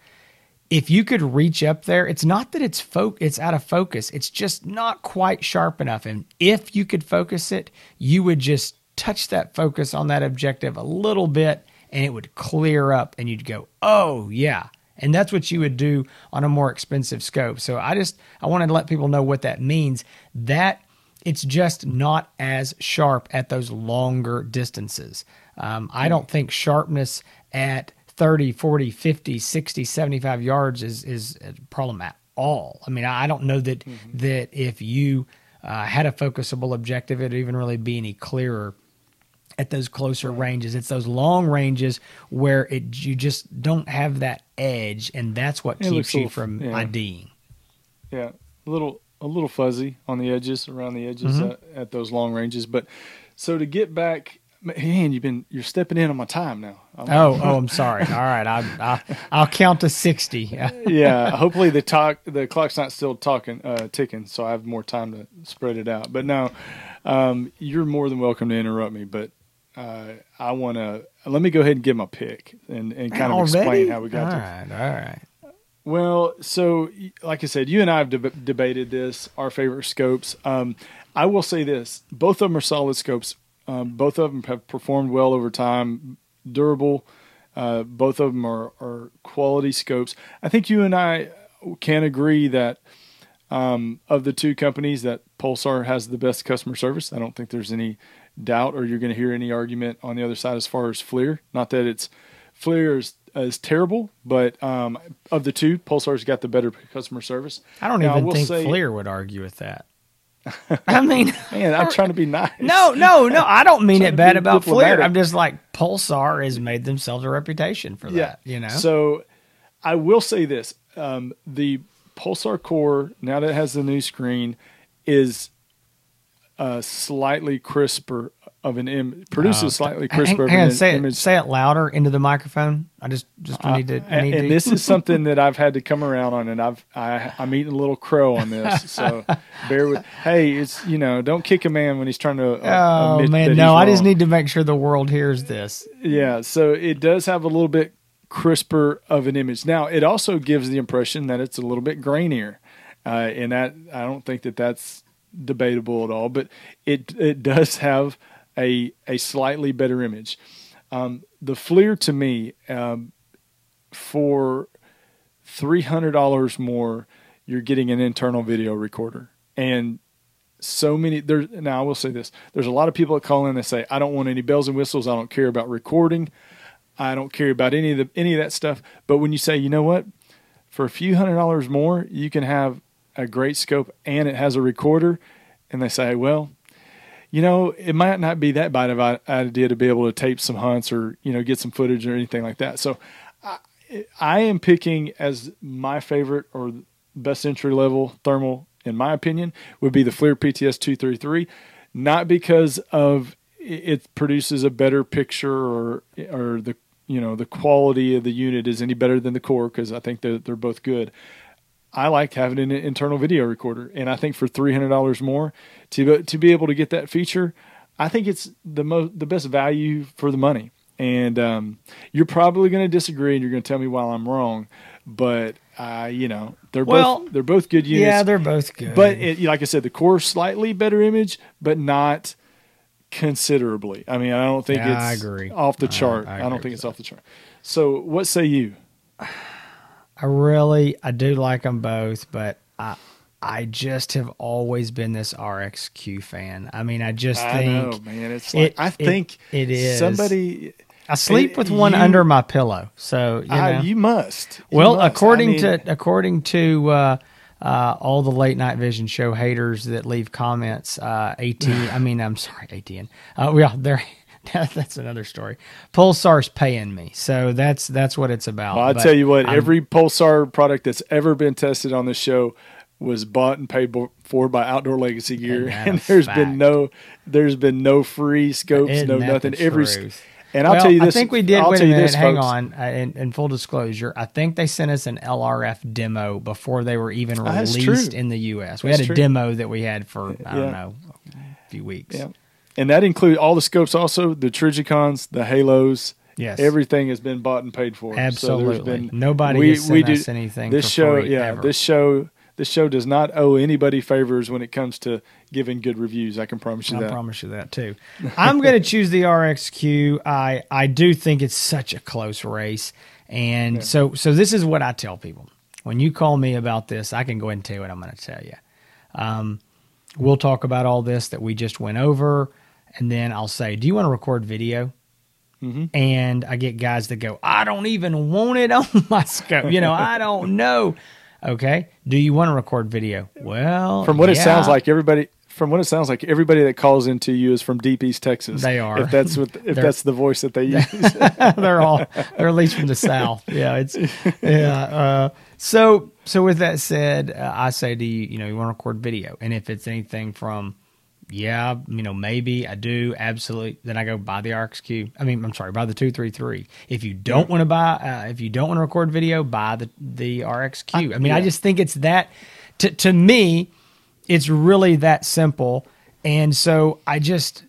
[SPEAKER 2] If you could reach up there, it's not that it's fo- it's out of focus. It's just not quite sharp enough. And if you could focus it, you would just touch that focus on that objective a little bit and it would clear up and you'd go, "Oh, yeah." And that's what you would do on a more expensive scope. So I just I wanted to let people know what that means. That it's just not as sharp at those longer distances. Um, I don't think sharpness at 30, 40, 50, 60, 75 yards is is a problem at all. I mean, I don't know that that if you uh, had a focusable objective, it'd even really be any clearer at those closer ranges. It's those long ranges where it you just don't have that edge, and that's what
[SPEAKER 1] It
[SPEAKER 2] keeps you
[SPEAKER 1] little-
[SPEAKER 2] from
[SPEAKER 1] yeah.
[SPEAKER 2] IDing.
[SPEAKER 1] Yeah, a little a little fuzzy on the edges, around the edges
[SPEAKER 2] Mm-hmm.
[SPEAKER 1] uh, at those long ranges. But so to get back, man, you've been you're stepping in on my time now. I'm-
[SPEAKER 2] Oh, oh, I'm sorry. All right, I, I, I'll count to sixty.
[SPEAKER 1] yeah. Hopefully the talk the clock's not still talking uh, ticking, so I have more time to spread it out. But no, um, you're more than welcome to interrupt me. But uh, I want to let me go ahead and give my pick and, and kind of explain how we got
[SPEAKER 2] all
[SPEAKER 1] to
[SPEAKER 2] right, all right.
[SPEAKER 1] Well, so like I said, you and I have deb- debated this, our favorite scopes. Um, I will say this: both of them are solid scopes. Um, both of them have performed well over time, durable. Uh, both of them are, are quality scopes. I think you and I can agree that um, of the two companies, that Pulsar has the best customer service. I don't think there's any doubt, or you're going to hear any argument on the other side as far as FLIR. Not that it's FLIR is, is terrible, but um, of the two, Pulsar's got the better customer service.
[SPEAKER 2] I don't
[SPEAKER 1] Now, I
[SPEAKER 2] even
[SPEAKER 1] will
[SPEAKER 2] think
[SPEAKER 1] say-
[SPEAKER 2] FLIR would argue with that. I mean,
[SPEAKER 1] Man, I'm trying to be nice.
[SPEAKER 2] no, no, no. I don't mean it bad about FLIR.
[SPEAKER 1] diplomatic.
[SPEAKER 2] I'm just like Pulsar has made themselves a reputation for that. You know.
[SPEAKER 1] So I will say this: um, the Pulsar Core now that it has the new screen is uh, slightly crisper of an image, produces
[SPEAKER 2] Uh,
[SPEAKER 1] slightly crisper
[SPEAKER 2] hang on,
[SPEAKER 1] an
[SPEAKER 2] say
[SPEAKER 1] image.
[SPEAKER 2] it, say it louder into the microphone. I just just
[SPEAKER 1] Uh,
[SPEAKER 2] need to. I
[SPEAKER 1] and
[SPEAKER 2] need
[SPEAKER 1] and
[SPEAKER 2] to.
[SPEAKER 1] this is something that I've had to come around on, and I've I, I'm eating a little crow on this, so bear with. Hey, it's you know, don't kick a man when he's trying to. Uh,
[SPEAKER 2] Oh man, no! I just need to make sure the world hears this.
[SPEAKER 1] Yeah, so it does have a little bit crisper of an image. Now, it also gives the impression that it's a little bit grainier, uh, and that I don't think that that's debatable at all. But it it does have a a slightly better image. Um, the FLIR to me, um, for three hundred dollars more, you're getting an internal video recorder, and so many there's now I will say this. There's a lot of people that call in and say, I don't want any bells and whistles, I don't care about recording, I don't care about any of the any of that stuff. But when you say, you know what, for a few hundred dollars more, you can have a great scope and it has a recorder, and they say, well, you know, it might not be that bad of an idea to be able to tape some hunts or you know get some footage or anything like that. So I, I am picking as my favorite or best entry level thermal, in my opinion, would be the FLIR PTS two three three, not because of it produces a better picture or or the you know the quality of the unit is any better than the core because I think they're they're both good. I like having an internal video recorder, and I think for three hundred dollars more to to be able to get that feature, I think it's the most the best value for the money. And um, you're probably going to disagree, and you're going to tell me why I'm wrong, but uh, you know they're
[SPEAKER 2] Well,
[SPEAKER 1] both they're both good units.
[SPEAKER 2] Yeah, they're both good.
[SPEAKER 1] but it, like I said, the core slightly better image, but not considerably. I mean, I don't think
[SPEAKER 2] Yeah, I
[SPEAKER 1] it's
[SPEAKER 2] agree.
[SPEAKER 1] off the chart.
[SPEAKER 2] I
[SPEAKER 1] I,
[SPEAKER 2] agree
[SPEAKER 1] don't think it's off the chart. So, what say you?
[SPEAKER 2] I really, I do like them both, but I, I just have always been this RXQ fan. I mean, I just
[SPEAKER 1] I
[SPEAKER 2] think
[SPEAKER 1] know, man. It's like
[SPEAKER 2] it-
[SPEAKER 1] I
[SPEAKER 2] it-
[SPEAKER 1] think
[SPEAKER 2] it is.
[SPEAKER 1] somebody.
[SPEAKER 2] I sleep
[SPEAKER 1] it-
[SPEAKER 2] with one
[SPEAKER 1] you-
[SPEAKER 2] under my pillow. So you know.
[SPEAKER 1] I- you must. You
[SPEAKER 2] well,
[SPEAKER 1] must.
[SPEAKER 2] according
[SPEAKER 1] I mean,
[SPEAKER 2] to according to uh, uh, all the late night vision show haters that leave comments, uh, AT. I mean, I'm sorry, ATN. Uh, well, they're. That's another story. Pulsar's paying me, so that's that's what it's about.
[SPEAKER 1] Well, I tell you what,
[SPEAKER 2] I'm-
[SPEAKER 1] every Pulsar product that's ever been tested on the show was bought and paid for by Outdoor Legacy Gear, and there's
[SPEAKER 2] fact?
[SPEAKER 1] been no, there's been no free scopes,
[SPEAKER 2] Isn't
[SPEAKER 1] no nothing. Every,
[SPEAKER 2] truth?
[SPEAKER 1] And I'll
[SPEAKER 2] well,
[SPEAKER 1] tell you this.
[SPEAKER 2] I think we did.
[SPEAKER 1] I'll
[SPEAKER 2] wait
[SPEAKER 1] tell
[SPEAKER 2] a minute.
[SPEAKER 1] this,
[SPEAKER 2] hang
[SPEAKER 1] folks.
[SPEAKER 2] on. Uh, in, in full disclosure, I think they sent us an LRF demo before they were even released
[SPEAKER 1] true.
[SPEAKER 2] in the U.S. We
[SPEAKER 1] That's
[SPEAKER 2] had a
[SPEAKER 1] true.
[SPEAKER 2] demo that we had for I
[SPEAKER 1] Yeah.
[SPEAKER 2] don't know a few weeks.
[SPEAKER 1] Yeah. And that includes all the scopes, also the Trijicons, the Halos.
[SPEAKER 2] Yes.
[SPEAKER 1] Everything has been bought and paid for. So
[SPEAKER 2] Absolutely.
[SPEAKER 1] been-
[SPEAKER 2] Nobody has sent us anything
[SPEAKER 1] This show, yeah,
[SPEAKER 2] ever.
[SPEAKER 1] this show, this show does not owe anybody favors when it comes to giving good reviews. I can promise you
[SPEAKER 2] I
[SPEAKER 1] that.
[SPEAKER 2] I promise you that too. I'm going to choose the RXQ. I I do think it's such a close race, and so so this is what I tell people when you call me about this. I can go ahead and tell you what I'm going to tell you. Um, we'll talk about all this that we just went over, and then I'll say, "Do you want to record video?"
[SPEAKER 1] Mhm.
[SPEAKER 2] And I get guys that go, "I don't even want it on my scope." You know, I don't know. Okay. Do you want to record video? Well,
[SPEAKER 1] From what it sounds like, everybody. From what it sounds like, everybody that calls into you is from Deep East Texas.
[SPEAKER 2] They are.
[SPEAKER 1] If that's what, if that's the voice that they use.
[SPEAKER 2] they're all they're at least from the south. Yeah, it's yeah. Uh, so so with that said, uh, I say to you, you know, you want to record video, and if it's anything from yeah, you know, maybe I do absolutely. Then I go buy the RXQ. I mean, I'm sorry, buy the two three three. If you don't want to buy, uh, if you don't want to record video, buy the the RXQ. I, mean, I just think it's that. To to me, it's really that simple, and so I just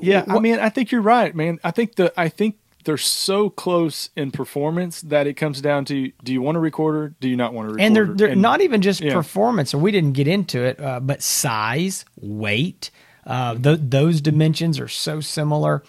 [SPEAKER 1] Yeah, I mean, I think you're right, man. I think the I think they're so close in performance that it comes down to do you want a recorder? Do you not want a recorder?
[SPEAKER 2] and they're they're not even just
[SPEAKER 1] yeah.
[SPEAKER 2] performance, and we didn't get into it, uh, but size, weight, uh, th- those dimensions are so similar.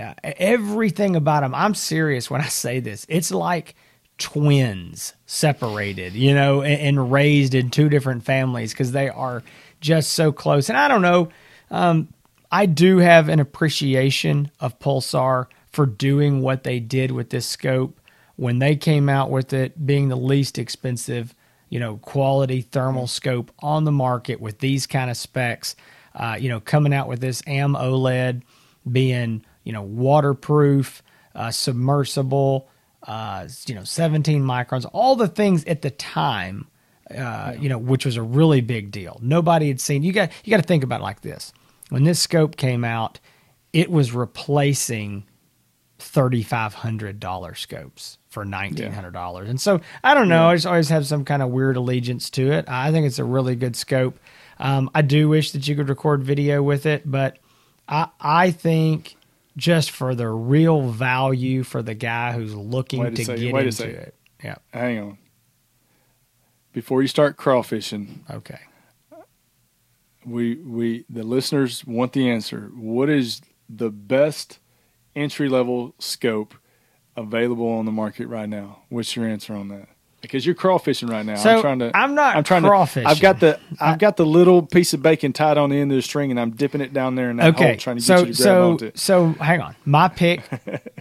[SPEAKER 2] Uh, everything about them, I'm serious when I say this. It's like twins separated, you know, and, and raised in two different families because they are just so close. And I don't know, um, I do have an appreciation of Pulsar for doing what they did with this scope when they came out with it being the least expensive, you know, quality thermal scope on the market with these kind of specs. Uh, you know, coming out with this AM OLED, being you know waterproof, uh, submersible, uh, you know, 17 microns, all the things at the time uh, you know, which was a really big deal. Nobody had seen. You got you got to think about it like this. When this scope came out, it was replacing thirty five hundred dollar scopes for nineteen hundred dollars. And so I don't know. I just always have some kind of weird allegiance to it. I think it's a really good scope. Um, I do wish that you could record video with it, but I I think just for the real value for the guy who's looking
[SPEAKER 1] Wait
[SPEAKER 2] to get
[SPEAKER 1] wait
[SPEAKER 2] into it. Yeah.
[SPEAKER 1] Hang on. Before you start crawfishing,
[SPEAKER 2] Okay.
[SPEAKER 1] we we the listeners want the answer. What is the best entry level scope available on the market right now? What's your answer on that? Because you're crawfishing right now.
[SPEAKER 2] So
[SPEAKER 1] I'm trying to.
[SPEAKER 2] I'm not
[SPEAKER 1] I'm trying
[SPEAKER 2] crawfishing.
[SPEAKER 1] to. I've got the. I've got the little piece of bacon tied on the end of the string, and I'm dipping it down there in that
[SPEAKER 2] Okay.
[SPEAKER 1] hole, trying to get
[SPEAKER 2] so
[SPEAKER 1] you to grab
[SPEAKER 2] so
[SPEAKER 1] onto it.
[SPEAKER 2] so hang on. My pick,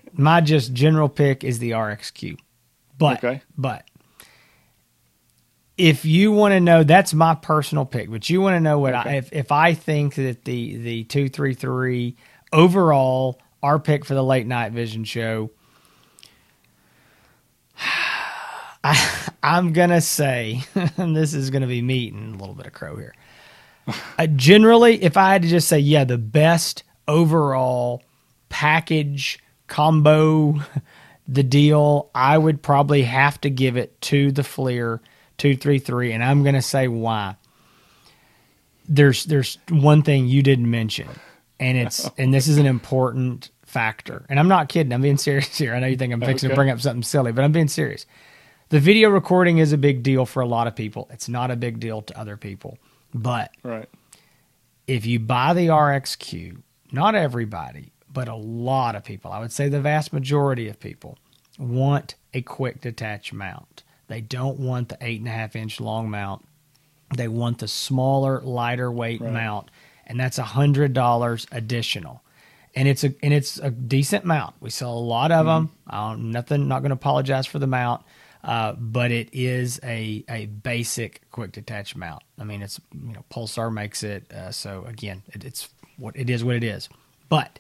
[SPEAKER 2] my just general pick is the RXQ. But
[SPEAKER 1] Okay.
[SPEAKER 2] but if you want to know, that's my personal pick. But you want to know what I if if I think that the the two three three overall our pick for the late night vision show. I, I'm gonna say, and this is gonna be meat and a little bit of crow here. Uh, generally, if I had to just say, yeah, the best overall package combo, the deal, I would probably have to give it to the FLIR two three three, and I'm gonna say why. There's there's one thing you didn't mention, and it's and this is an important factor, and I'm not kidding. I'm being serious here. I know you think I'm fixing to bring up something silly, but I'm being serious. The video recording is a big deal for a lot of people. It's not a big deal to other people. But
[SPEAKER 1] Right.
[SPEAKER 2] if you buy the RXQ, not everybody, but a lot of people, I would say the vast majority of people, want a quick detach mount. They don't want the eight and a half inch long mount. They want the smaller, lighter weight
[SPEAKER 1] Right.
[SPEAKER 2] mount, and that's a hundred dollars additional. And it's a and it's a decent mount. We sell a lot of them. Um, nothing. Not going to apologize for the mount, uh, but it is a a basic quick detach mount. I mean, it's you know Pulsar makes it. Uh, so again, it, it's what it is. What it is. But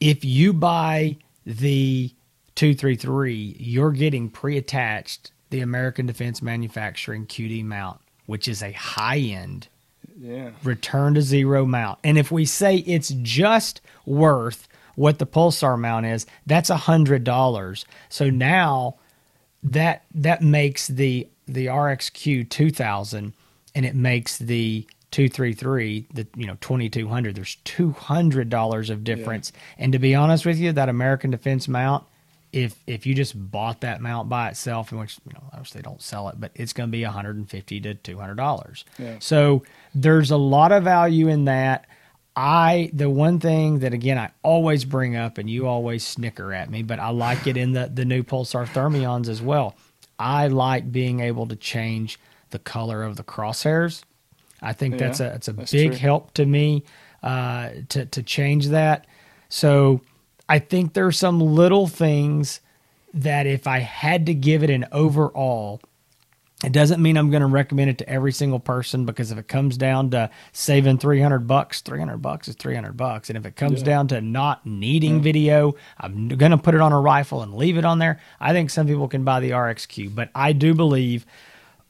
[SPEAKER 2] if you buy the 233, you're getting pre attached the American Defense Manufacturing QD mount, which is a high end
[SPEAKER 1] Yeah.
[SPEAKER 2] return to zero mount. And if we say it's just worth what the Pulsar mount is, that's a hundred dollars. So now that that makes the the RXQ two thousand and it makes the two three three the you know twenty two hundred. There's two hundred dollars of difference. And to be honest with you, that American Defense mount, if if you just bought that mount by itself, in which you know obviously they don't sell it, but it's going to be 150 to 200 dollars.
[SPEAKER 1] Yeah.
[SPEAKER 2] So there's a lot of value in that. I the one thing that again I always bring up, and you always snicker at me, but I like it in the the new Pulsar Thermions as well. I like being able to change the color of the crosshairs. I think that's a it's a
[SPEAKER 1] that's
[SPEAKER 2] big
[SPEAKER 1] true.
[SPEAKER 2] help to me uh, to to change that. So I think there are some little things that if I had to give it an overall, it doesn't mean I'm going to recommend it to every single person because if it comes down to saving 300 bucks, 300 bucks is 300 bucks. And if it comes
[SPEAKER 1] Yeah.
[SPEAKER 2] down to not needing video, I'm going to put it on a rifle and leave it on there. I think some people can buy the RXQ, but I do believe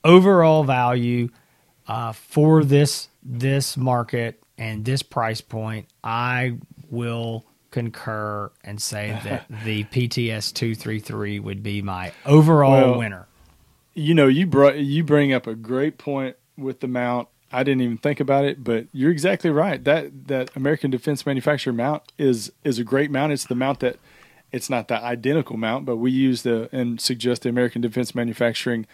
[SPEAKER 2] overall value uh, for this this market and this price point, I will concur and say that the PTS 233 would be my overall
[SPEAKER 1] Well,
[SPEAKER 2] winner.
[SPEAKER 1] You know, you brought you bring up a great point with the mount. I didn't even think about it, but you're exactly right. That that American Defense Manufacturer mount is is a great mount. It's the mount that it's not the identical mount, but we use the and suggest the American Defense Manufacturing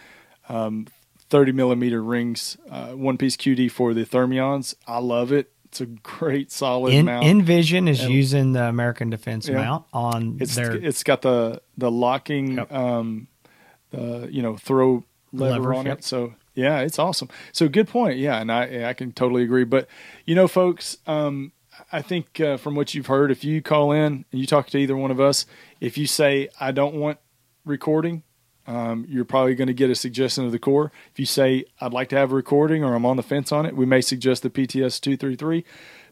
[SPEAKER 1] um, 30 millimeter rings, uh, one piece QD for the Thermions. I love it. It's a great solid
[SPEAKER 2] In,
[SPEAKER 1] mount.
[SPEAKER 2] N-Vision is
[SPEAKER 1] And-
[SPEAKER 2] using the American Defense
[SPEAKER 1] Yeah.
[SPEAKER 2] mount on
[SPEAKER 1] It's
[SPEAKER 2] their
[SPEAKER 1] it's got the the locking
[SPEAKER 2] Yep.
[SPEAKER 1] um uh you know throw lever
[SPEAKER 2] Levers,
[SPEAKER 1] on
[SPEAKER 2] yep.
[SPEAKER 1] it. So yeah, it's awesome. So good point. Yeah, and I I can totally agree. But you know, folks, um I think uh, from what you've heard, if you call in and you talk to either one of us, if you say I don't want recording, um, you're probably going to get a suggestion of the core. If you say I'd like to have a recording or I'm on the fence on it, we may suggest the PTS two three three.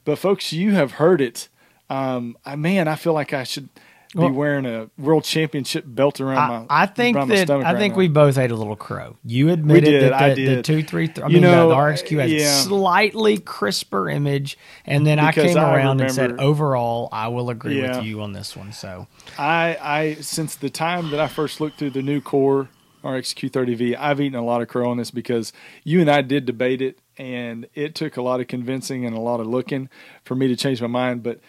[SPEAKER 1] But folks, you have heard it. Um, I man, I feel like I should.
[SPEAKER 2] Well-
[SPEAKER 1] be wearing a world championship belt around
[SPEAKER 2] I,
[SPEAKER 1] my.
[SPEAKER 2] I think that
[SPEAKER 1] stomach
[SPEAKER 2] I
[SPEAKER 1] right
[SPEAKER 2] think
[SPEAKER 1] now.
[SPEAKER 2] we both ate a little crow. You admitted
[SPEAKER 1] did,
[SPEAKER 2] that
[SPEAKER 1] I
[SPEAKER 2] the, the two three. Th- I
[SPEAKER 1] You
[SPEAKER 2] mean,
[SPEAKER 1] know,
[SPEAKER 2] the, the RXQ has
[SPEAKER 1] yeah.
[SPEAKER 2] a slightly crisper image, and then I came
[SPEAKER 1] I
[SPEAKER 2] around and said, overall, I will agree
[SPEAKER 1] Yeah.
[SPEAKER 2] with you on this one. So
[SPEAKER 1] I, I since the time that I first looked through the new Core RX Q30V, I've eaten a lot of crow on this because you and I did debate it, and it took a lot of convincing and a lot of looking for me to change my mind. But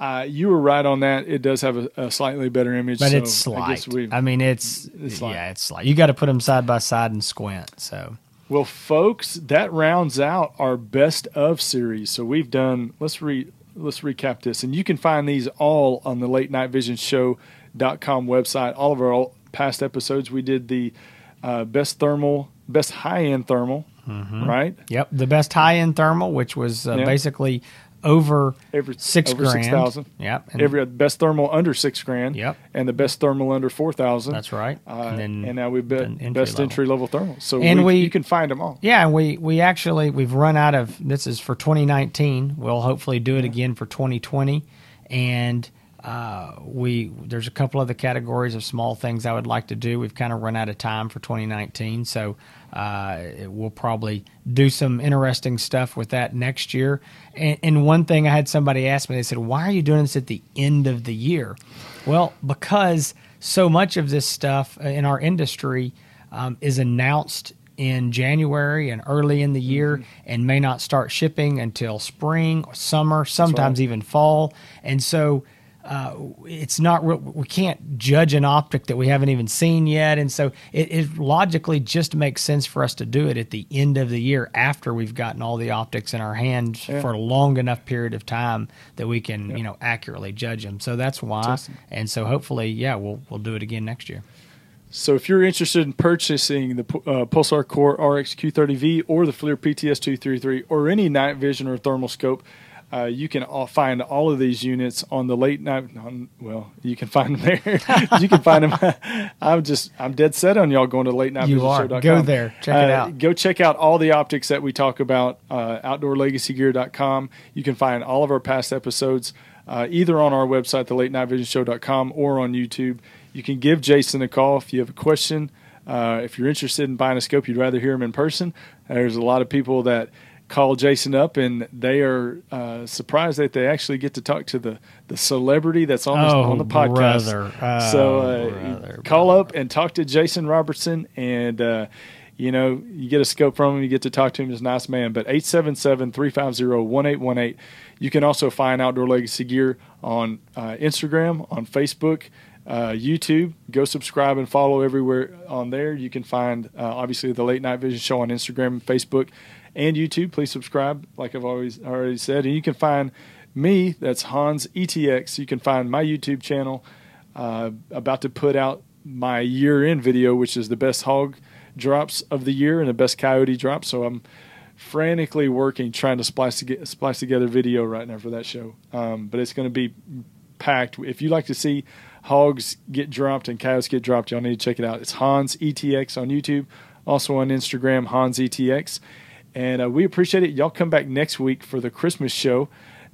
[SPEAKER 1] uh, you were right on that. It does have a, a slightly better image,
[SPEAKER 2] but
[SPEAKER 1] so
[SPEAKER 2] it's
[SPEAKER 1] I guess
[SPEAKER 2] slight.
[SPEAKER 1] we-
[SPEAKER 2] I, mean, it's,
[SPEAKER 1] It's slight.
[SPEAKER 2] yeah, it's slight. You got to put them side by side and squint. So
[SPEAKER 1] Well, folks, that rounds out our best of series. So we've done. Let's re let's recap this, and you can find these all on the Late Night Vision Show.com website. All of our past episodes. We did the uh, best thermal, best high end thermal, right?
[SPEAKER 2] Yep, the best high end thermal, which was uh,
[SPEAKER 1] Yeah.
[SPEAKER 2] basically over
[SPEAKER 1] Every
[SPEAKER 2] six
[SPEAKER 1] over
[SPEAKER 2] grand.
[SPEAKER 1] 6,000.
[SPEAKER 2] Yep, and
[SPEAKER 1] Every best thermal under six grand.
[SPEAKER 2] Yep.
[SPEAKER 1] and the best thermal under four thousand.
[SPEAKER 2] that's right.
[SPEAKER 1] Uh,
[SPEAKER 2] and
[SPEAKER 1] and, now we've been
[SPEAKER 2] entry
[SPEAKER 1] best
[SPEAKER 2] level.
[SPEAKER 1] entry level thermal. So
[SPEAKER 2] And
[SPEAKER 1] we,
[SPEAKER 2] we-
[SPEAKER 1] you can find them all.
[SPEAKER 2] Yeah, and we we actually we've run out of this is for 2019. We'll hopefully do it again for 2020, and uh, we there's a couple other categories of small things I would like to do. We've kind of run out of time for 2019, so uh, we'll probably do some interesting stuff with that next year. And, and one thing I had somebody ask me, they said, "Why are you doing this at the end of the year?" Well, because so much of this stuff in our industry um, is announced in January and early in the year
[SPEAKER 1] Mm-hmm.
[SPEAKER 2] and may not start shipping until spring or summer, sometimes even fall. And so uh, it's not real, we can't judge an optic that we haven't even seen yet. And so it, it logically just makes sense for us to do it at the end of the year after we've gotten all the optics in our hands
[SPEAKER 1] Yeah.
[SPEAKER 2] for a long enough period of time that we can, you know, accurately judge them. So that's why.
[SPEAKER 1] Awesome.
[SPEAKER 2] And so hopefully, yeah, we'll, we'll do it again next year.
[SPEAKER 1] So if you're interested in purchasing the uh, Pulsar Core RX Q30V or the FLIR PTS233 or any night vision or thermal scope, uh, you can all find all of these units on the late night. On, well, you can find them there. you can find them. I'm just I'm dead set on y'all going to late night.
[SPEAKER 2] You are. Go there. Check it out.
[SPEAKER 1] Go check out all the optics that we talk about. Uh, OutdoorLegacyGear.com. You can find all of our past episodes uh, either on our website, thelatenightVisionShow.com, or on YouTube. You can give Jason a call if you have a question. Uh, if you're interested in buying a scope, you'd rather hear him in person. There's a lot of people that call Jason up and they are uh, surprised that they actually get to talk to the, the celebrity that's on the,
[SPEAKER 2] Oh,
[SPEAKER 1] on the podcast.
[SPEAKER 2] brother. Oh,
[SPEAKER 1] so uh,
[SPEAKER 2] brother,
[SPEAKER 1] call up and talk to Jason Robertson and uh, you know, you get a scope from him, you get to talk to him, he's a nice man. But 877-350-1818. You can also find Outdoor Legacy Gear on uh, Instagram, on Facebook, uh, YouTube. Go subscribe and follow everywhere on there. You can find uh, obviously the Late Night Vision Show on Instagram, Facebook, and YouTube. Please subscribe, like I've always already said. And you can find me, that's Hans ETX. You can find my YouTube channel. Uh, about to put out my year end video, which is the best hog drops of the year and the best coyote drops. So I'm frantically working trying to splice splice together video right now for that show. Um, but it's going to be packed. If you like to see hogs get dropped and coyotes get dropped, y'all need to check it out. It's Hans ETX on YouTube, also on Instagram, Hans ETX. And uh, we appreciate it. Y'all come back next week for the Christmas show.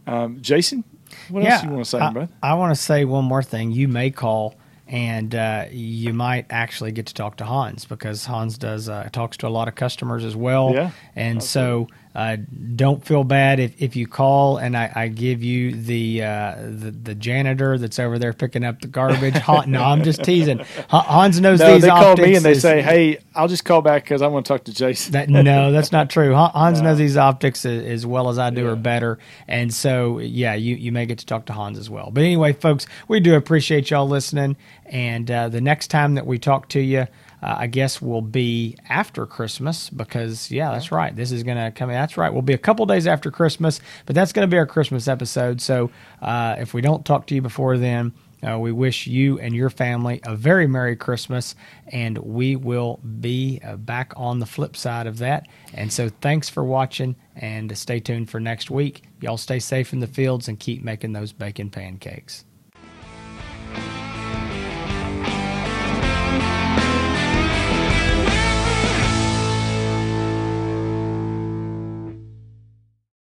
[SPEAKER 1] Um, Jason, what else you want to say,
[SPEAKER 2] I,
[SPEAKER 1] bud?
[SPEAKER 2] I want to say one more thing. You may call and uh, you might actually get to talk to Hans because Hans does uh, talks to a lot of customers as well.
[SPEAKER 1] Yeah,
[SPEAKER 2] and so uh, don't feel bad if, if you call and I, I give you the, uh, the the janitor that's over there picking up the garbage. Han, no, I'm just teasing. Han- Hans knows
[SPEAKER 1] No,
[SPEAKER 2] these
[SPEAKER 1] they call me and they
[SPEAKER 2] is-
[SPEAKER 1] say, "Hey, I'll just call back because I want to talk to Jason."
[SPEAKER 2] that no, that's not true. Han- Hans knows these optics as, as well as I do,
[SPEAKER 1] Yeah.
[SPEAKER 2] or better. And so, yeah, you you may get to talk to Hans as well. But anyway, folks, we do appreciate y'all listening. And uh, the next time that we talk to you, uh, I guess will be after Christmas because yeah, that's right. This is gonna come. That's right. We'll be a couple days after Christmas, but that's gonna be our Christmas episode. So uh, if we don't talk to you before then. Uh, we wish you and your family a very Merry Christmas, and we will be uh, back on the flip side of that. And so, thanks for watching, and stay tuned for next week. Y'all stay safe in the fields and keep making those bacon pancakes.